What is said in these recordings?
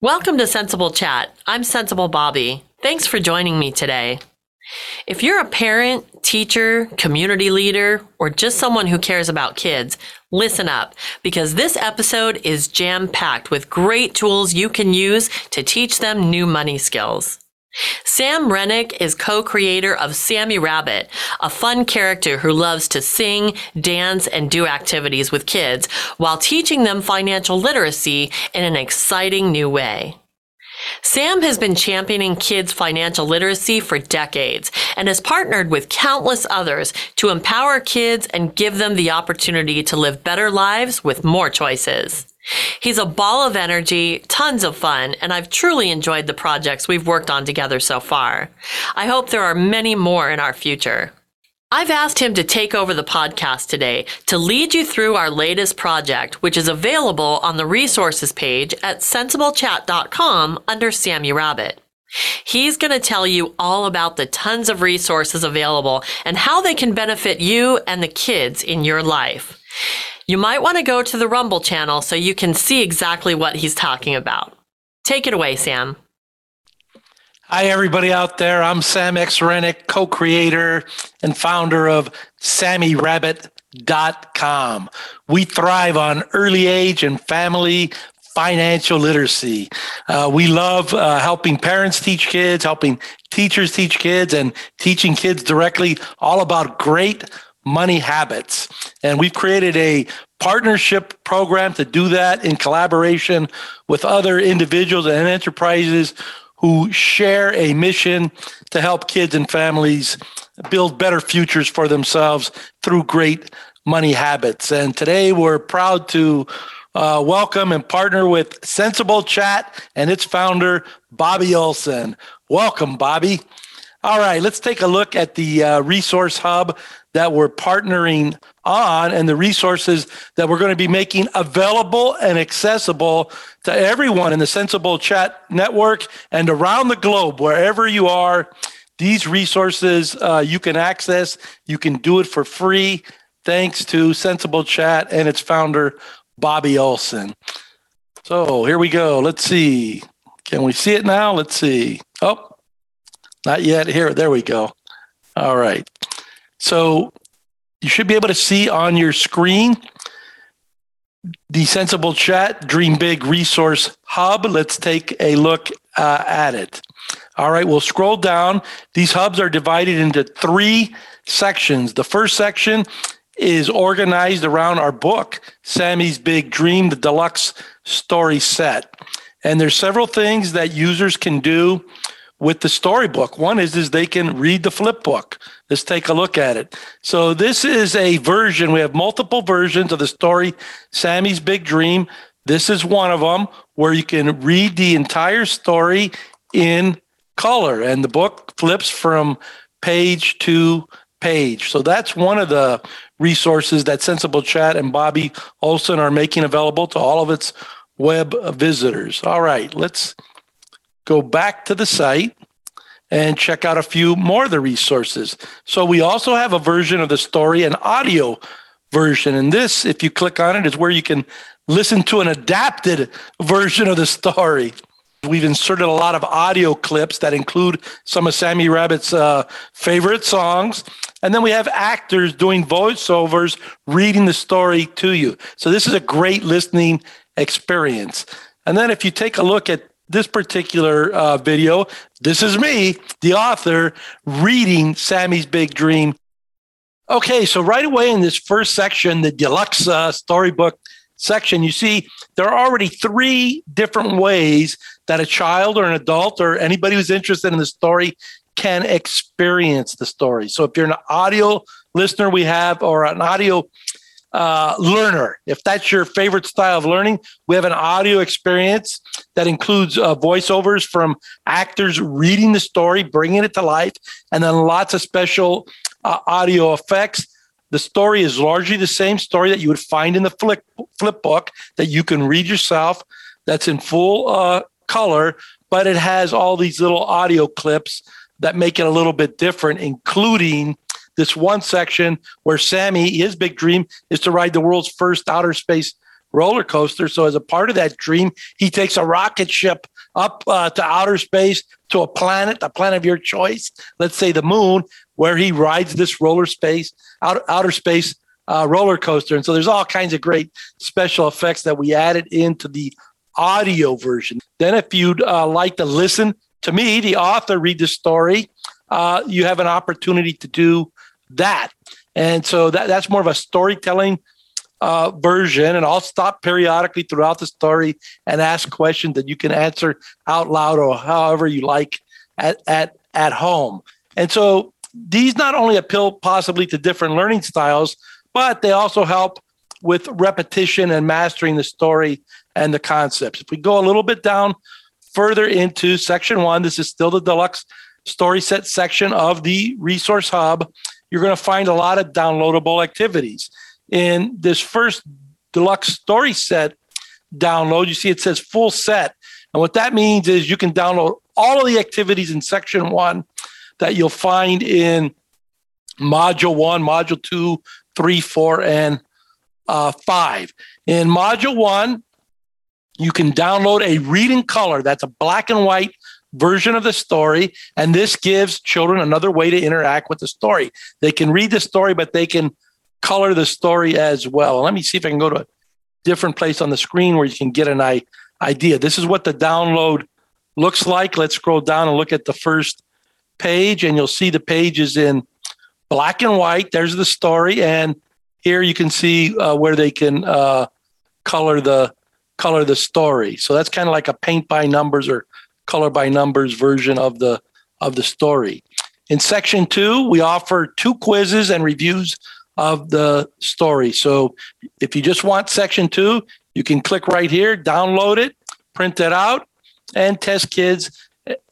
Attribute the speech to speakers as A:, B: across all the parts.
A: Welcome to Sensible Chat. I'm Sensible Bobby. Thanks for joining me today. If you're a parent, teacher, community leader, or just someone who cares about kids, listen up because this episode is jam packed with great tools you can use to teach them new money skills. Sam Renick is co-creator of Sammy Rabbit, a fun character who loves to sing, dance, and do activities with kids while teaching them financial literacy in an exciting new way. Sam has been championing kids' financial literacy for decades and has partnered with countless others to empower kids and give them the opportunity to live better lives with more choices. He's a ball of energy, tons of fun, and I've truly enjoyed the projects we've worked on together so far. I hope there are many more in our future. I've asked him to take over the podcast today to lead you through our latest project, which is available on the resources page at sensiblechat.com under Sammy Rabbit. He's going to tell you all about the tons of resources available and how they can benefit you and the kids in your life. You might want to go to the Rumble channel so you can see exactly what he's talking about. Take it away, Sam.
B: Hi, everybody out there. I'm Sam X. Renick, co creator and founder of SammyRabbit.com. We thrive on early age and family financial literacy. Uh, we love uh, helping parents teach kids, helping teachers teach kids, and teaching kids directly all about great money habits. And we've created a partnership program to do that in collaboration with other individuals and enterprises who share a mission to help kids and families build better futures for themselves through great money habits. And today we're proud to uh, welcome and partner with Sensible Chat and its founder, Bobby Olson. Welcome, Bobby. All right, let's take a look at the uh, resource hub that we're partnering on and the resources that we're going to be making available and accessible to everyone in the Sensible Chat network and around the globe, wherever you are. These resources uh, you can access, you can do it for free, thanks to Sensible Chat and its founder, Bobby Olson. So here we go. Let's see. Can we see it now? Let's see. Oh, not yet. Here, there we go. All right. So you should be able to see on your screen the Sensible Chat Dream Big Resource Hub. Let's take a look uh, at it. All right, we'll scroll down. These hubs are divided into three sections. The first section is organized around our book, Sammy's Big Dream, the deluxe story set. And there's several things that users can do with the storybook. One is is they can read the flip book. Let's take a look at it. So this is a version. We have multiple versions of the story Sammy's Big Dream. This is one of them where you can read the entire story in color and the book flips from page to page. So that's one of the resources that Sensible Chat and Bobby Olson are making available to all of its web visitors. All right, let's go back to the site and check out a few more of the resources. So we also have a version of the story, an audio version. And this, if you click on it, is where you can listen to an adapted version of the story. We've inserted a lot of audio clips that include some of Sammy Rabbit's uh, favorite songs. And then we have actors doing voiceovers, reading the story to you. So this is a great listening experience. And then if you take a look at this particular uh, video. This is me, the author, reading Sammy's Big Dream. Okay, so right away in this first section, the deluxe uh, storybook section, you see there are already three different ways that a child or an adult or anybody who's interested in the story can experience the story. So if you're an audio listener, we have, or an audio uh, learner. If that's your favorite style of learning, we have an audio experience that includes uh, voiceovers from actors reading the story, bringing it to life, and then lots of special uh, audio effects. The story is largely the same story that you would find in the flip, flip book that you can read yourself. That's in full uh, color, but it has all these little audio clips that make it a little bit different, including this one section where Sammy, his big dream is to ride the world's first outer space roller coaster. So, as a part of that dream, he takes a rocket ship up uh, to outer space to a planet, a planet of your choice, let's say the moon, where he rides this roller space, out, outer space uh, roller coaster. And so there's all kinds of great special effects that we added into the audio version. Then, if you'd uh, like to listen to me, the author, read the story, uh, you have an opportunity to do that. And so that, that's more of a storytelling uh, version. And I'll stop periodically throughout the story and ask questions that you can answer out loud or however you like at, at, at home. And so these not only appeal possibly to different learning styles, but they also help with repetition and mastering the story and the concepts. If we go a little bit down further into section one, this is still the deluxe story set section of the resource hub. You're going to find a lot of downloadable activities. In this first deluxe story set download, you see it says full set. And what that means is you can download all of the activities in section one that you'll find in module one, module two, three, four, and uh, five. In module one, you can download a read in color. That's a black and white version of the story. And this gives children another way to interact with the story. They can read the story, but they can color the story as well. Let me see if I can go to a different place on the screen where you can get an idea. This is what the download looks like. Let's scroll down and look at the first page, and you'll see the page is in black and white. There's the story, and here you can see uh, where they can uh, color the color the story. So that's kind of like a paint by numbers or color by numbers version of the of the story. In section two, we offer two quizzes and reviews of the story. So if you just want section two, you can click right here, download it, print it out, and test kids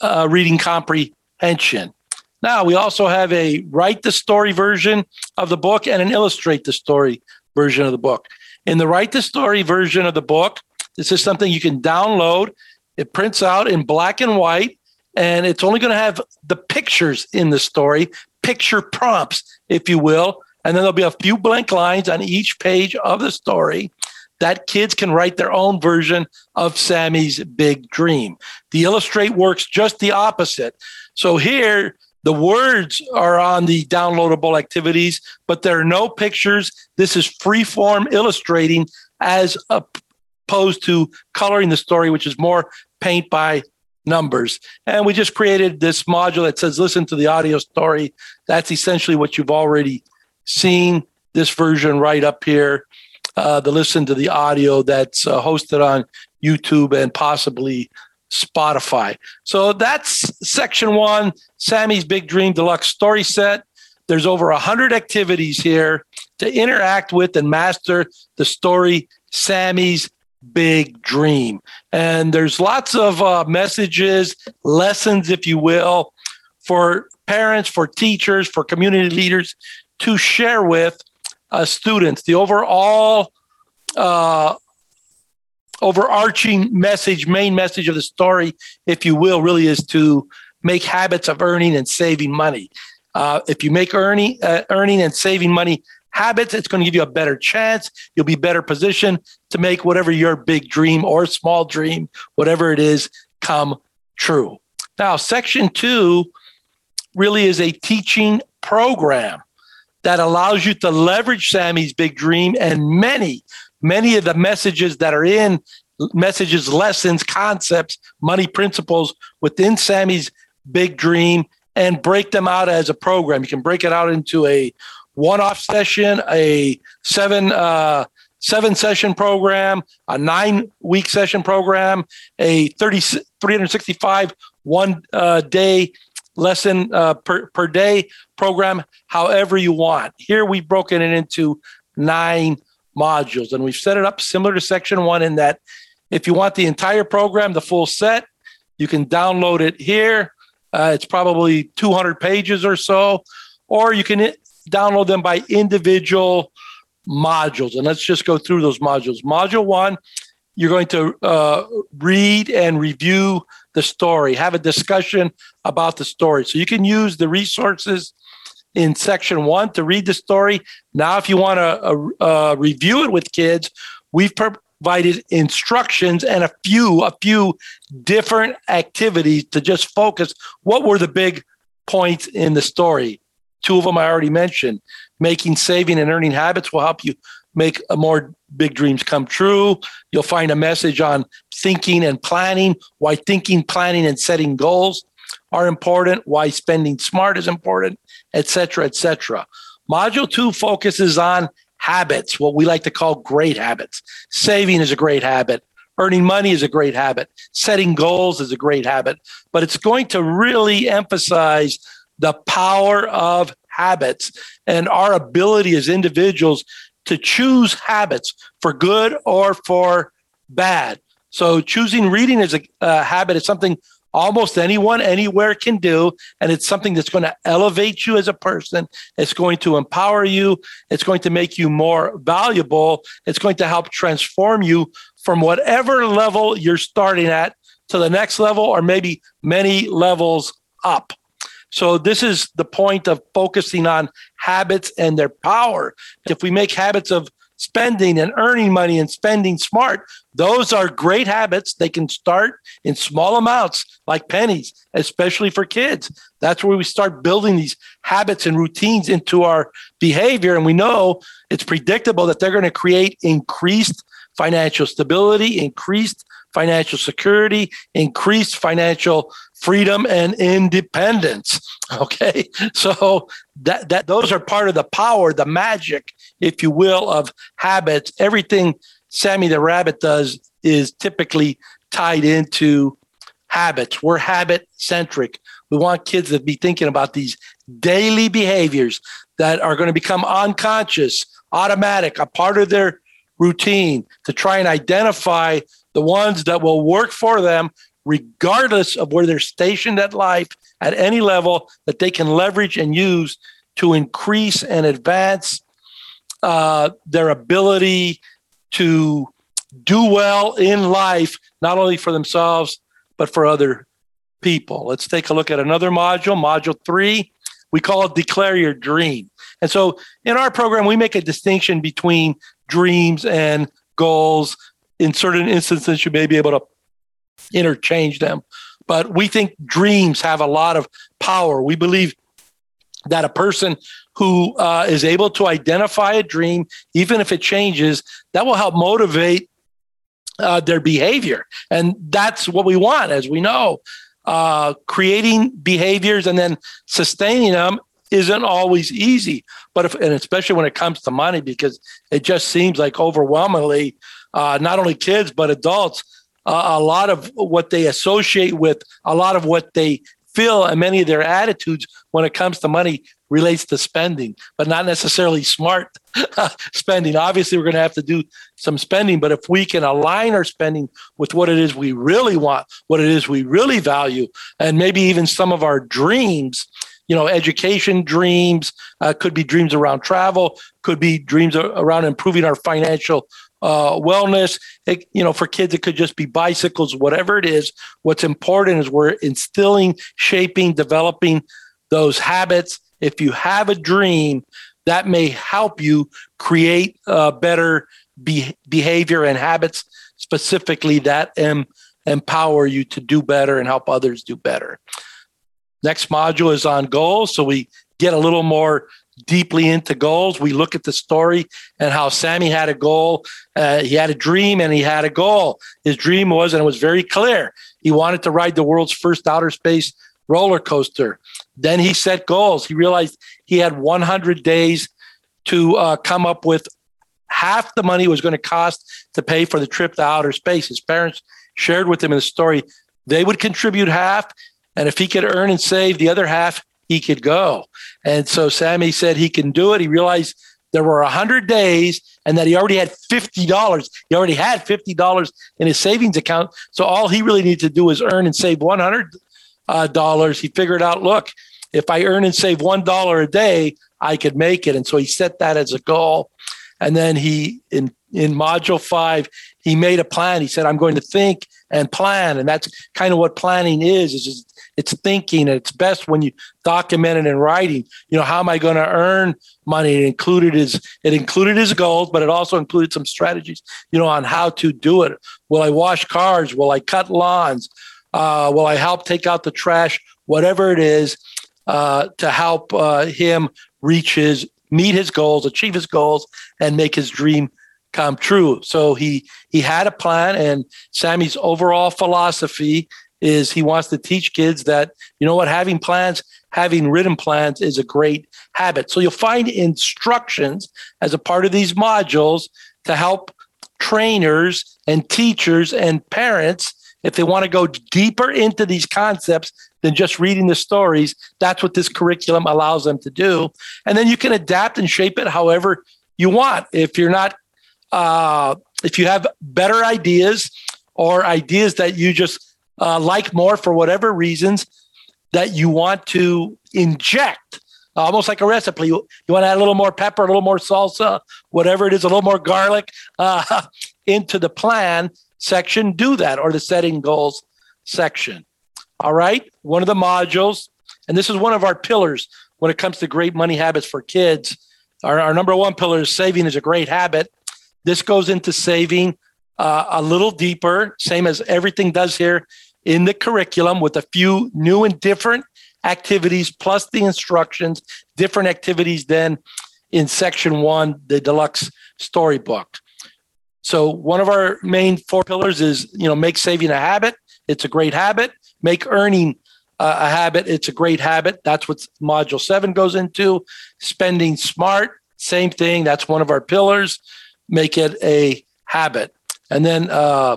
B: uh, reading comprehension. Now, we also have a write the story version of the book and an illustrate the story version of the book. In the write the story version of the book, this is something you can download. It prints out in black and white, and it's only going to have the pictures in the story, picture prompts, if you will. And then there'll be a few blank lines on each page of the story that kids can write their own version of Sammy's big dream. The Illustrate works just the opposite. So here, the words are on the downloadable activities, but there are no pictures. This is free form illustrating as opposed to coloring the story, which is more paint by numbers. And we just created this module that says listen to the audio story. That's essentially what you've already seen. This version right up here, uh, the listen to the audio that's uh, hosted on YouTube and possibly Spotify. So that's section one, Sammy's Big Dream Deluxe Story Set. There's over 100 activities here to interact with and master the story, Sammy's Big Dream. And there's lots of uh, messages, lessons, if you will, for parents, for teachers, for community leaders to share with uh, students. The overall uh, overarching message, main message of the story, if you will, really is to make habits of earning and saving money. Uh, if you make earning, uh, earning and saving money habits, it's going to give you a better chance. You'll be better positioned to make whatever your big dream or small dream, whatever it is, come true. Now, section two really is a teaching program that allows you to leverage Sammy's big dream and many many of the messages that are in messages, lessons, concepts, money principles within Sammy's big dream and break them out as a program. You can break it out into a one-off session, a seven uh, seven session program, a nine week session program, a 30, 365 one uh, day lesson uh, per, per day program, however you want. Here we've broken it into nine modules. And we've set it up similar to section one in that if you want the entire program, the full set, you can download it here. Uh, it's probably 200 pages or so, or you can download them by individual modules. And let's just go through those modules. Module one, you're going to uh, read and review the story, have a discussion about the story. So you can use the resources in section one to read the story. Now, if you want to uh, uh, review it with kids, we've provided instructions and a few a few different activities to just focus what were the big points in the story two of them i already mentioned making saving and earning habits will help you make a more big dreams come true you'll find a message on thinking and planning why thinking planning and setting goals are important why spending smart is important etc etc module 2 focuses on habits, what we like to call great habits. Saving is a great habit. Earning money is a great habit. Setting goals is a great habit. But it's going to really emphasize the power of habits and our ability as individuals to choose habits for good or for bad. So, choosing reading as a habit is something almost anyone anywhere can do and it's something that's going to elevate you as a person. It's going to empower you. It's going to make you more valuable. It's going to help transform you from whatever level you're starting at to the next level or maybe many levels up so this is the point of focusing on habits and their power if we make habits of spending and earning money and spending smart. Those are great habits. They can start in small amounts, like pennies, especially for kids. That's where we start building these habits and routines into our behavior. And we know it's predictable that they're going to create increased financial stability, increased financial security, increased financial freedom and independence. Okay. So that, that those are part of the power, the magic, if you will, of habits. Everything Sammy the Rabbit does is typically tied into habits. We're habit centric. We want kids to be thinking about these daily behaviors that are going to become unconscious, automatic, a part of their routine to try and identify the ones that will work for them regardless of where they're stationed at life at any level that they can leverage and use to increase and advance uh, their ability to do well in life, not only for themselves, but for other people. Let's take a look at another module, module three. We call it Declare Your Dream. And so in our program, we make a distinction between dreams and goals. In certain instances, you may be able to interchange them. But we think dreams have a lot of power. We believe that a person who uh, is able to identify a dream, even if it changes, that will help motivate uh, their behavior. And that's what we want, as we know. Uh, creating behaviors and then sustaining them isn't always easy. But if, and especially when it comes to money, because it just seems like overwhelmingly, uh, not only kids, but adults a lot of what they associate with, a lot of what they feel, and many of their attitudes when it comes to money relates to spending, but not necessarily smart spending. Obviously, we're going to have to do some spending, but if we can align our spending with what it is we really want, what it is we really value, and maybe even some of our dreams, you know, education dreams, uh, could be dreams around travel, could be dreams around improving our financial uh, wellness. It, you know, for kids, it could just be bicycles, whatever it is. What's important is we're instilling, shaping, developing those habits. If you have a dream, that may help you create uh, better be- behavior and habits, specifically that em- empower you to do better and help others do better. Next module is on goals. So we get a little more deeply into goals. We look at the story and how Sammy had a goal. Uh, he had a dream and he had a goal. His dream was, and it was very clear, he wanted to ride the world's first outer space roller coaster. Then he set goals. He realized he had 100 days to uh, come up with half the money was going to cost to pay for the trip to outer space. His parents shared with him in the story they would contribute half, and if he could earn and save the other half, he could go. And so Sammy said he can do it. He realized there were 100 days and that he already had $50. He already had $50 in his savings account. So all he really needed to do was earn and save $100. Uh, he figured out, look, if I earn and save $1 a day, I could make it. And so he set that as a goal. And then he, in, in module five, he made a plan. He said, I'm going to think and plan. And that's kind of what planning is, is just, it's thinking and it's best when you document it in writing. You know, how am I going to earn money? It included his it included his goals, but it also included some strategies, you know, on how to do it. Will I wash cars? Will I cut lawns? Uh, will I help take out the trash? Whatever it is, uh, to help uh, him reach his meet his goals, achieve his goals, and make his dream come true. So he he had a plan, and Sammy's overall philosophy is he wants to teach kids that you know what having plans, having written plans is a great habit. So you'll find instructions as a part of these modules to help trainers and teachers and parents if they want to go deeper into these concepts than just reading the stories, that's what this curriculum allows them to do. And then you can adapt and shape it however you want. If you're not, uh, if you have better ideas or ideas that you just uh, like more for whatever reasons that you want to inject, almost like a recipe. You, you want to add a little more pepper, a little more salsa, whatever it is, a little more garlic uh, into the plan section, do that, or the setting goals section. All right. One of the modules, and this is one of our pillars when it comes to great money habits for kids. Our, our number one pillar is saving is a great habit. This goes into saving uh, a little deeper, same as everything does here in the curriculum, with a few new and different activities plus the instructions, different activities than in section one, the deluxe storybook. So one of our main four pillars is, you know, make saving a habit. It's a great habit. Make earning uh, a habit. It's a great habit. That's what module seven goes into. Spending smart. Same thing. That's one of our pillars. Make it a habit. And then uh,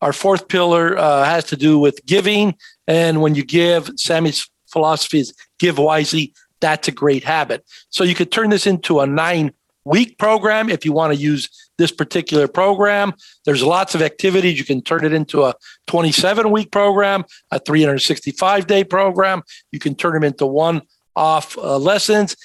B: our fourth pillar uh, has to do with giving. And when you give, Sammy's philosophy is give wisely. That's a great habit. So you could turn this into a nine week program if you want to use this particular program. There's lots of activities. You can turn it into a 27 week program, a 365 day program. You can turn them into one off uh, lessons.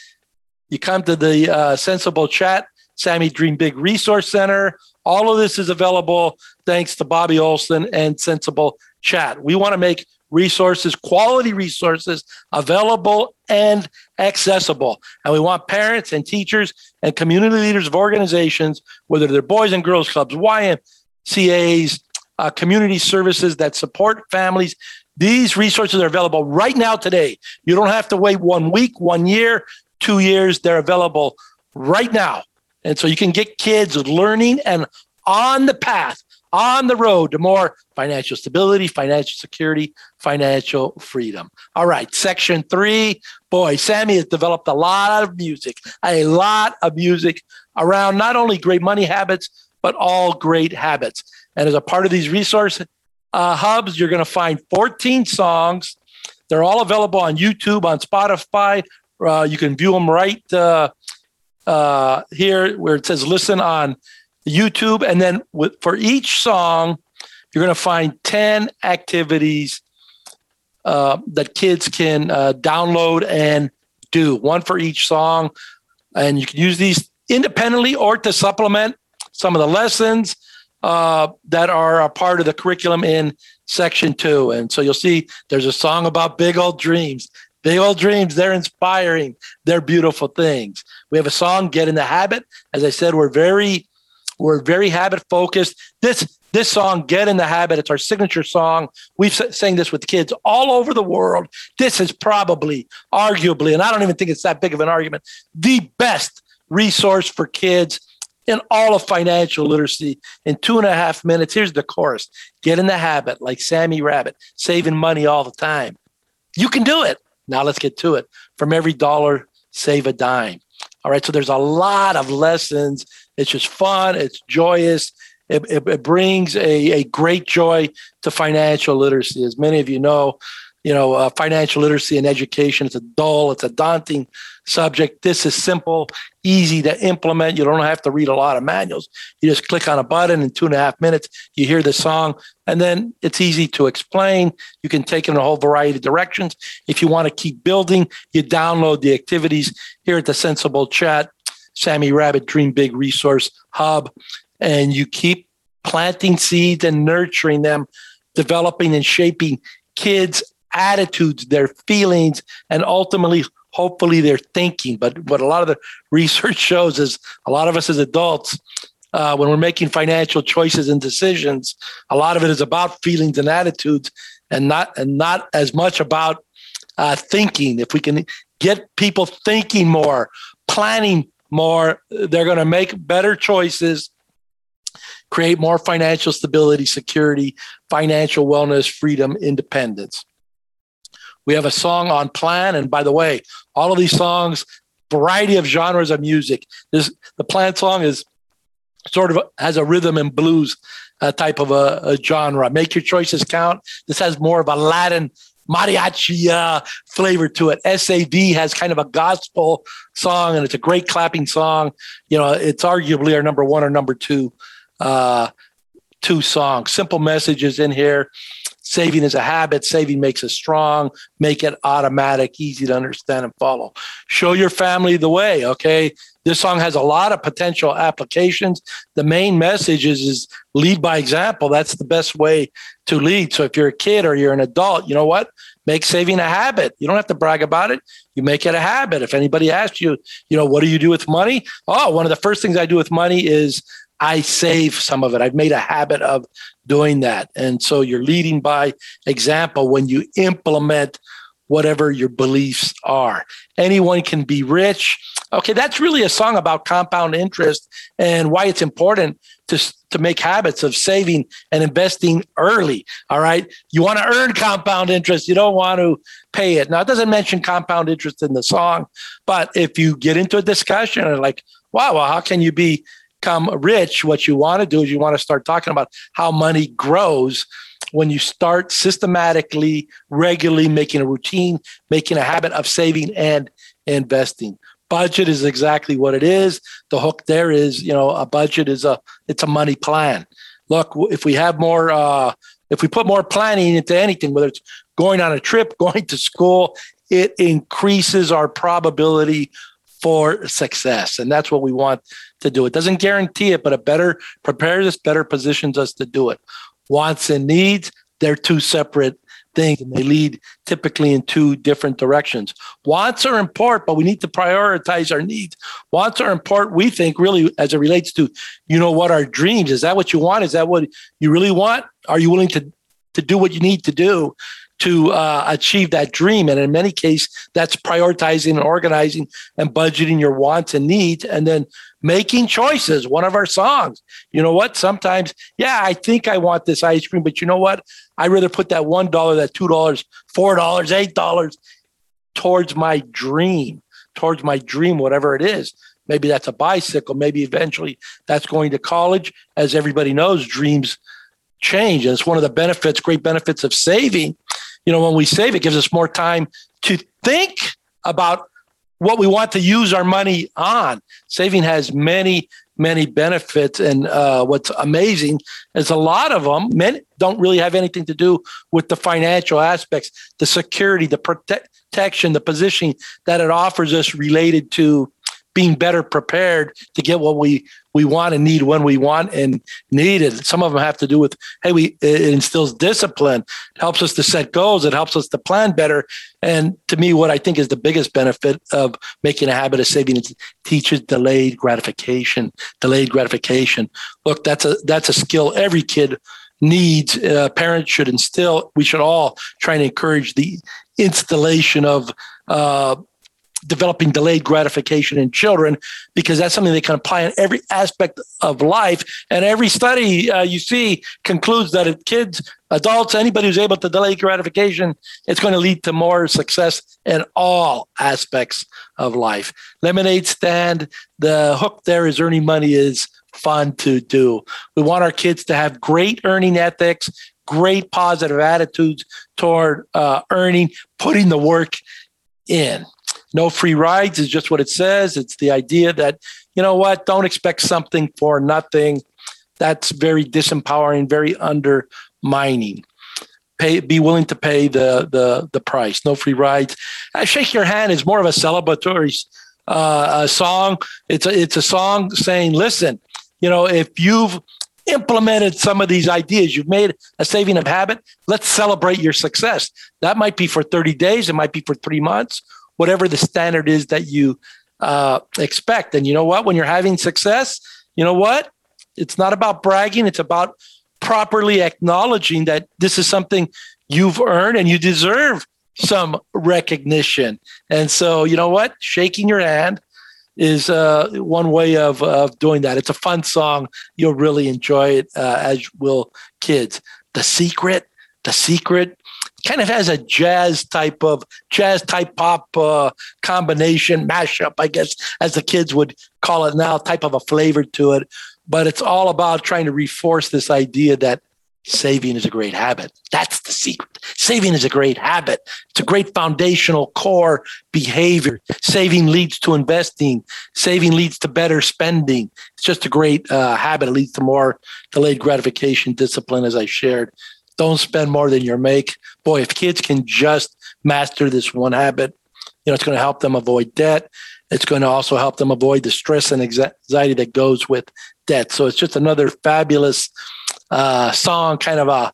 B: You come to the uh, Sensible Chat, Sammy Dream Big Resource Center. All of this is available thanks to Bobby Olson and Sensible Chat. We want to make resources, quality resources available and accessible. And we want parents and teachers and community leaders of organizations, whether they're boys and girls clubs, YMCAs, uh, community services that support families. These resources are available right now today. You don't have to wait one week, one year, two years. They're available right now. And so you can get kids learning and on the path on the road to more financial stability, financial security, financial freedom. All right, section three. Boy, Sammy has developed a lot of music, a lot of music around not only great money habits, but all great habits. And as a part of these resource uh, hubs, you're going to find 14 songs. They're all available on YouTube, on Spotify. Uh, you can view them right uh, uh here where it says listen on YouTube, and then with, for each song, you're going to find 10 activities uh, that kids can uh, download and do, one for each song. And you can use these independently or to supplement some of the lessons uh, that are a part of the curriculum in section two. And so you'll see there's a song about big old dreams. Big old dreams, they're inspiring. They're beautiful things. We have a song, Get in the Habit. As I said, we're very we're very habit focused. This this song, Get in the Habit, it's our signature song. We've sang this with kids all over the world. This is probably, arguably, and I don't even think it's that big of an argument, the best resource for kids in all of financial literacy in two and a half minutes. Here's the chorus Get in the habit, like Sammy Rabbit, saving money all the time. You can do it. Now let's get to it. From every dollar, save a dime. All right. So there's a lot of lessons it's just fun. It's joyous. It, it, it brings a, a great joy to financial literacy. As many of you know, you know, uh, financial literacy and education, it's a dull, it's a daunting subject. This is simple, easy to implement. You don't have to read a lot of manuals. You just click on a button in two and a half minutes, you hear the song, and then it's easy to explain. You can take it in a whole variety of directions. If you want to keep building, you download the activities here at the Sensible Chat Sammy Rabbit Dream Big Resource Hub, and you keep planting seeds and nurturing them, developing and shaping kids' attitudes, their feelings, and ultimately, hopefully, their thinking. But what a lot of the research shows is a lot of us as adults, uh, when we're making financial choices and decisions, a lot of it is about feelings and attitudes, and not and not as much about uh, thinking. If we can get people thinking more, planning more, they're going to make better choices create more financial stability, security, financial wellness, freedom, independence. We have a song on plan. And by the way, all of these songs, variety of genres of music. This, the plan song is sort of has a rhythm and blues uh, type of a, a, genre. Make your choices count. This has more of a Latin mariachi uh, flavor to it. SAV has kind of a gospel song, and it's a great clapping song. You know, it's arguably our number one or number two uh, two songs. Simple messages in here. Saving is a habit. Saving makes us strong. Make it automatic, easy to understand and follow. Show your family the way. Okay. This song has a lot of potential applications. The main message is, is lead by example. That's the best way to lead. So if you're a kid or you're an adult, you know what? Make saving a habit. You don't have to brag about it. You make it a habit. If anybody asks you, you know, what do you do with money? Oh, one of the first things I do with money is I save some of it. I've made a habit of doing that. And so you're leading by example when you implement whatever your beliefs are. Anyone can be rich. Okay, that's really a song about compound interest and why it's important to, to make habits of saving and investing early. All right. You want to earn compound interest, you don't want to pay it. Now, it doesn't mention compound interest in the song, but if you get into a discussion and like, wow, well, how can you be become rich, what you want to do is you want to start talking about how money grows when you start systematically, regularly making a routine, making a habit of saving and investing. Budget is exactly what it is. The hook there is, you know, a budget is a it's a money plan. Look, if we have more, uh, if we put more planning into anything, whether it's going on a trip, going to school, it increases our probability for success. And that's what we want to do. It doesn't guarantee it, but it better prepares us, better positions us to do it. Wants and needs, they're two separate things and they lead typically in two different directions. Wants are important, but we need to prioritize our needs. Wants are important, we think, really, as it relates to, you know, what our dreams. Is that what you want? Is that what you really want? Are you willing to to do what you need to do to uh, achieve that dream. And in many cases, that's prioritizing and organizing and budgeting your wants and needs, and then making choices. One of our songs, you know what? Sometimes, yeah, I think I want this ice cream, but you know what? I'd rather put that one dollar, that two dollars, four dollars, eight dollars towards my dream, towards my dream, whatever it is. Maybe that's a bicycle. Maybe eventually that's going to college. As everybody knows, dreams change. And it's one of the benefits, great benefits of saving you know, when we save, it gives us more time to think about what we want to use our money on. Saving has many, many benefits. And uh, what's amazing is a lot of them men don't really have anything to do with the financial aspects, the security, the protection, the positioning that it offers us related to being better prepared to get what we we want and need when we want and need it. Some of them have to do with hey, we it instills discipline, it helps us to set goals, it helps us to plan better. And to me, what I think is the biggest benefit of making a habit of saving is teaches delayed gratification. Delayed gratification. Look, that's a that's a skill every kid needs. Uh, parents should instill. We should all try and encourage the installation of uh, developing delayed gratification in children because that's something they can apply in every aspect of life. And every study uh, you see concludes that if kids, adults, anybody who's able to delay gratification, it's going to lead to more success in all aspects of life. Lemonade stand, the hook there is earning money is fun to do. We want our kids to have great earning ethics, great positive attitudes toward uh, earning, putting the work in. No free rides is just what it says. It's the idea that, you know what, don't expect something for nothing. That's very disempowering, very undermining. Pay, be willing to pay the the the price. No free rides. I shake your hand is more of a celebratory uh, a song. It's a it's a song saying, listen, you know, if you've implemented some of these ideas. You've made a saving of habit. Let's celebrate your success. That might be for 30 days, it might be for three months, whatever the standard is that you uh, expect. And you know what? When you're having success, you know what? It's not about bragging, it's about properly acknowledging that this is something you've earned and you deserve some recognition. And so, you know what? Shaking your hand is uh, one way of, of doing that. It's a fun song. You'll really enjoy it, uh, as will kids. The Secret, The Secret kind of has a jazz type of jazz type pop uh, combination mashup, I guess, as the kids would call it now, type of a flavor to it. But it's all about trying to reinforce this idea that saving is a great habit. That's the secret. Saving is a great habit. It's a great foundational core behavior. Saving leads to investing. Saving leads to better spending. It's just a great uh, habit. It leads to more delayed gratification discipline, as I shared. Don't spend more than you make. Boy, if kids can just master this one habit, you know, it's going to help them avoid debt. It's going to also help them avoid the stress and anxiety that goes with debt. So it's just another fabulous uh, song, kind of a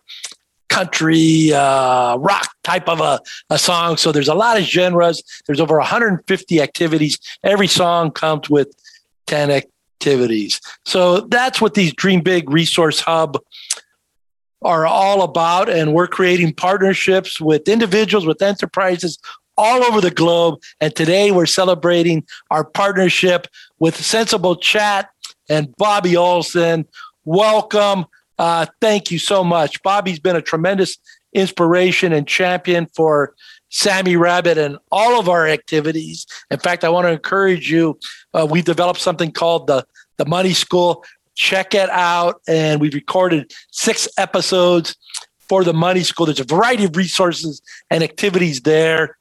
B: country uh, rock type of a, a song. So there's a lot of genres. There's over 150 activities. Every song comes with 10 activities. So that's what these Dream Big Resource Hub are all about. And we're creating partnerships with individuals, with enterprises all over the globe. And today we're celebrating our partnership with Sensible Chat and Bobby Olson. Welcome. Uh, thank you so much. Bobby's been a tremendous inspiration and champion for Sammy Rabbit and all of our activities. In fact, I want to encourage you. Uh, we've developed something called the the Money School. Check it out, and we've recorded six episodes for the Money School. There's a variety of resources and activities there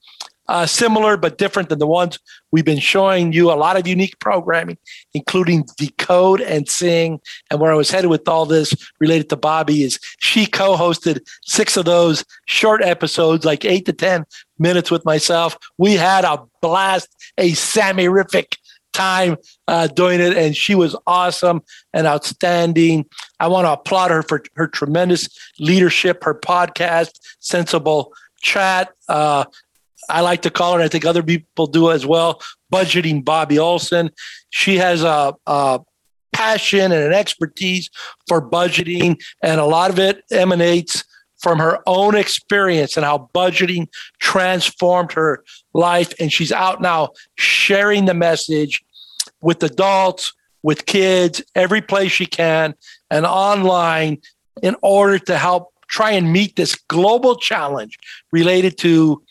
B: uh, similar but different than the ones we've been showing you. A lot of unique programming, including Decode and Sing. And where I was headed with all this related to Bobby is she co hosted six of those short episodes, like eight to 10 minutes with myself. We had a blast, a Sammy-rific time uh, doing it, and she was awesome and outstanding. I want to applaud her for her tremendous leadership, her podcast, Sensible Chat. Uh, I like to call her, and I think other people do as well, budgeting Bobby Olson. She has a, a passion and an expertise for budgeting, and a lot of it emanates from her own experience and how budgeting transformed her life. And she's out now sharing the message with adults, with kids, every place she can, and online in order to help try and meet this global challenge related to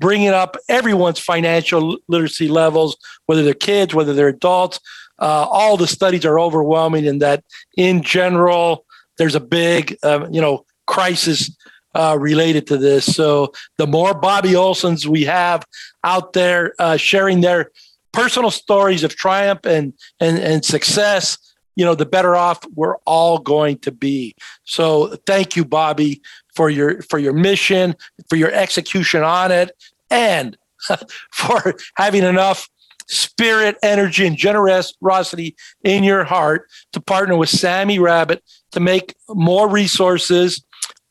B: bringing up everyone's financial literacy levels, whether they're kids, whether they're adults. Uh, all the studies are overwhelming in that, in general, there's a big, uh, you know, crisis uh, related to this. So the more Bobby Olsons we have out there uh, sharing their personal stories of triumph and and and success, you know, the better off we're all going to be. So thank you, Bobby, for your for your mission, for your execution on it, and for having enough spirit, energy, and generosity in your heart to partner with Sammy Rabbit to make more resources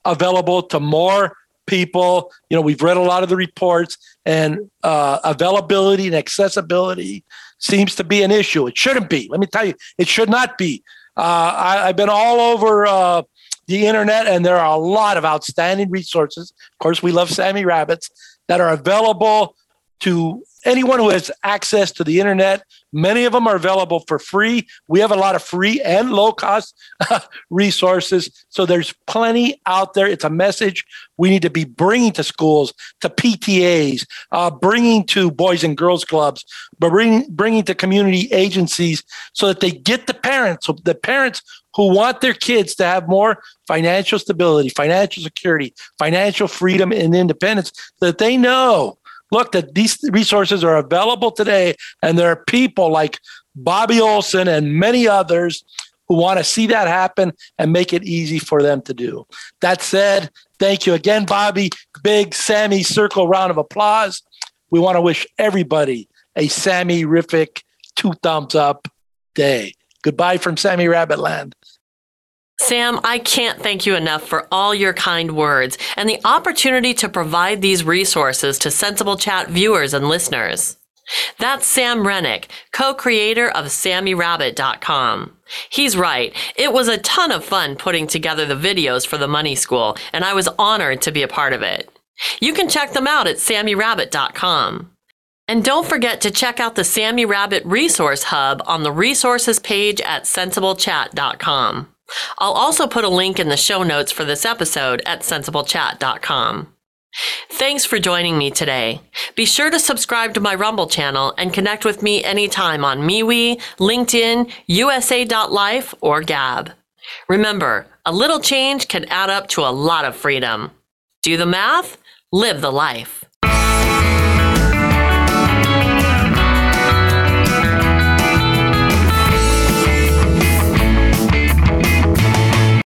B: available to more people. You know, we've read a lot of the reports, and uh, availability and accessibility seems to be an issue. It shouldn't be. Let me tell you, it should not be. Uh, I, have been all over uh, the internet, and there are a lot of outstanding resources. Of course, we love Sammy Rabbits that are available to anyone who has access to the internet. Many of them are available for free. We have a lot of free and low cost resources. So there's plenty out there. It's a message we need to be bringing to schools, to PTAs, uh, bringing to boys and girls clubs, but bringing, bringing to community agencies so that they get the parents, so the parents who want their kids to have more financial stability, financial security, financial freedom, and independence, that they know look that these resources are available today and there are people like bobby olson and many others who want to see that happen and make it easy for them to do. That said thank you again bobby. Big sammy circle round of applause. We want to wish everybody a sammy-rific two thumbs up day. Goodbye from sammy rabbit land
A: Sam, I can't thank you enough for all your kind words and the opportunity to provide these resources to Sensible Chat viewers and listeners. That's Sam Renick, co-creator of SammyRabbit.com. He's right. It was a ton of fun putting together the videos for the Money School, and I was honored to be a part of it. You can check them out at SammyRabbit.com. And don't forget to check out the Sammy Rabbit Resource Hub on the resources page at SensibleChat.com. I'll also put a link in the show notes for this episode at SensibleChat.com. Thanks for joining me today. Be sure to subscribe to my Rumble channel and connect with me anytime on MeWe, LinkedIn, USA.life, or Gab. Remember, a little change can add up to a lot of freedom. Do the math, live the life.